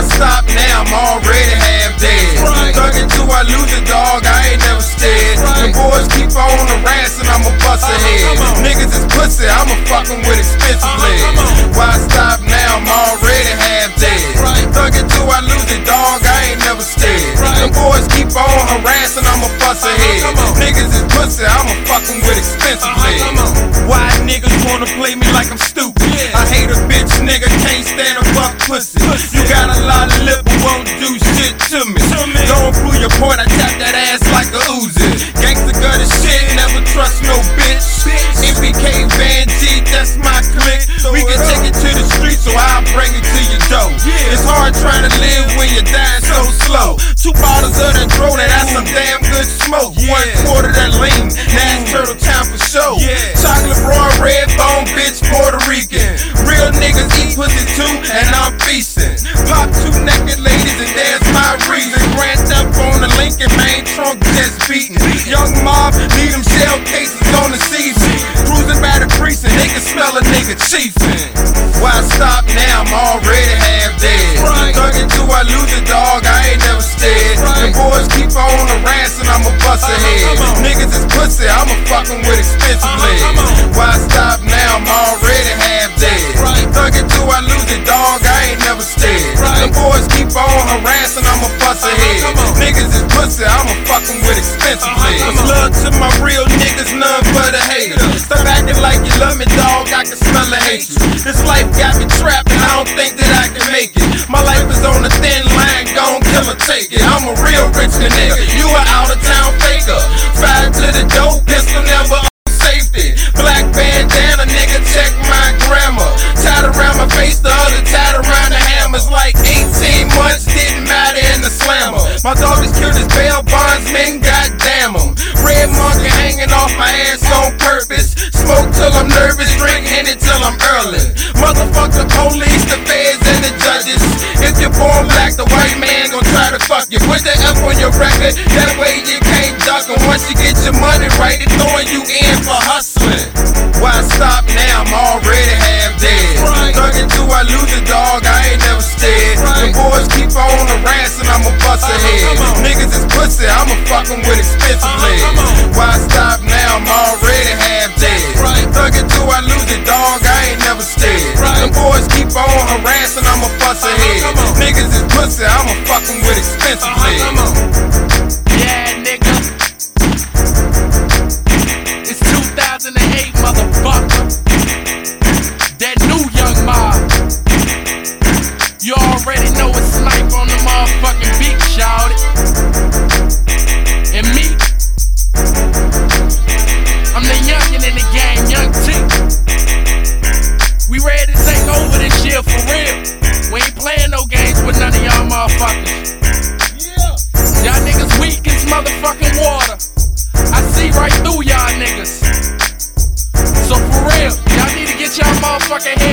Why stop now? I'm already half dead. Right. Thugging till I lose a dog, I ain't never scared. The boys keep on harassing, I'ma bust Uh-huh, ahead. Niggas is pussy, I'ma fuck 'em with expensive Uh-huh. Why stop now? I'm already half dead. Right. Thugging till I lose a dog, I ain't never scared. Right. The boys keep on harassing, I'ma bust Uh-huh, ahead. Niggas is pussy, I'ma fuck 'em with expensive Uh-huh, lead. come on. Why niggas wanna play me like I'm stupid? Yeah. I hate a bitch, nigga, can't stand a fuck pussy. I tap that ass like a Uzi. Gangsta gutter shit, never trust no bitch. MBK Van G, that's my clique. We can take it to the street, so I'll bring it to your door. It's hard trying to live when you're dying so slow. Two bottles of that dro, that's some damn good smoke. One quarter that lean, now it's turtle time for show. Chocolate brown, red bone, bitch, Puerto Rican. Real niggas eat pussy too, and I'm feasting. Pop two naked a chiefin'. Why stop now? I'm already half dead. Right. Thugging till I lose a dog, I ain't never scared. Right. The boys keep on harassing, I'ma bust Uh-huh, ahead. come. Niggas is pussy, I'ma fuck 'em with expensive Uh-huh, with expensive Uh-huh, lead. come. Love to my real niggas, none but a hater. Stop acting like you love me, dog, I can smell the hatred. This life got me trapped and I don't think that I can make it. My life is on a thin line, gon' kill or take it. I'm a real rich nigga, you a out of town faker. Five to the dope, pistol never on safety. Black bandana, nigga, check my grammar. Tied around my face, the other tied around the hammers. Like 18 months, didn't matter in the slammer. My dog his goddamn. Red monkey hanging off my ass on purpose. Smoke till I'm nervous, drink Henny till I'm early. Motherfuck the police, the feds, and the judges. If you're born black, the white man gon' try to fuck you. Put the F on your record, that way you can't duck. And once you get your money right, it's throwing Niggas is pussy, I'ma fuck 'em with expensive Uh-huh, lead. Why stop now? I'm already half dead. Right. Thugging till I lose a dog, I ain't never scared. Right. The boys keep on harassing, I'ma bust Uh-huh, ahead. Niggas is pussy, I'ma fuck 'em with expensive Uh-huh, So for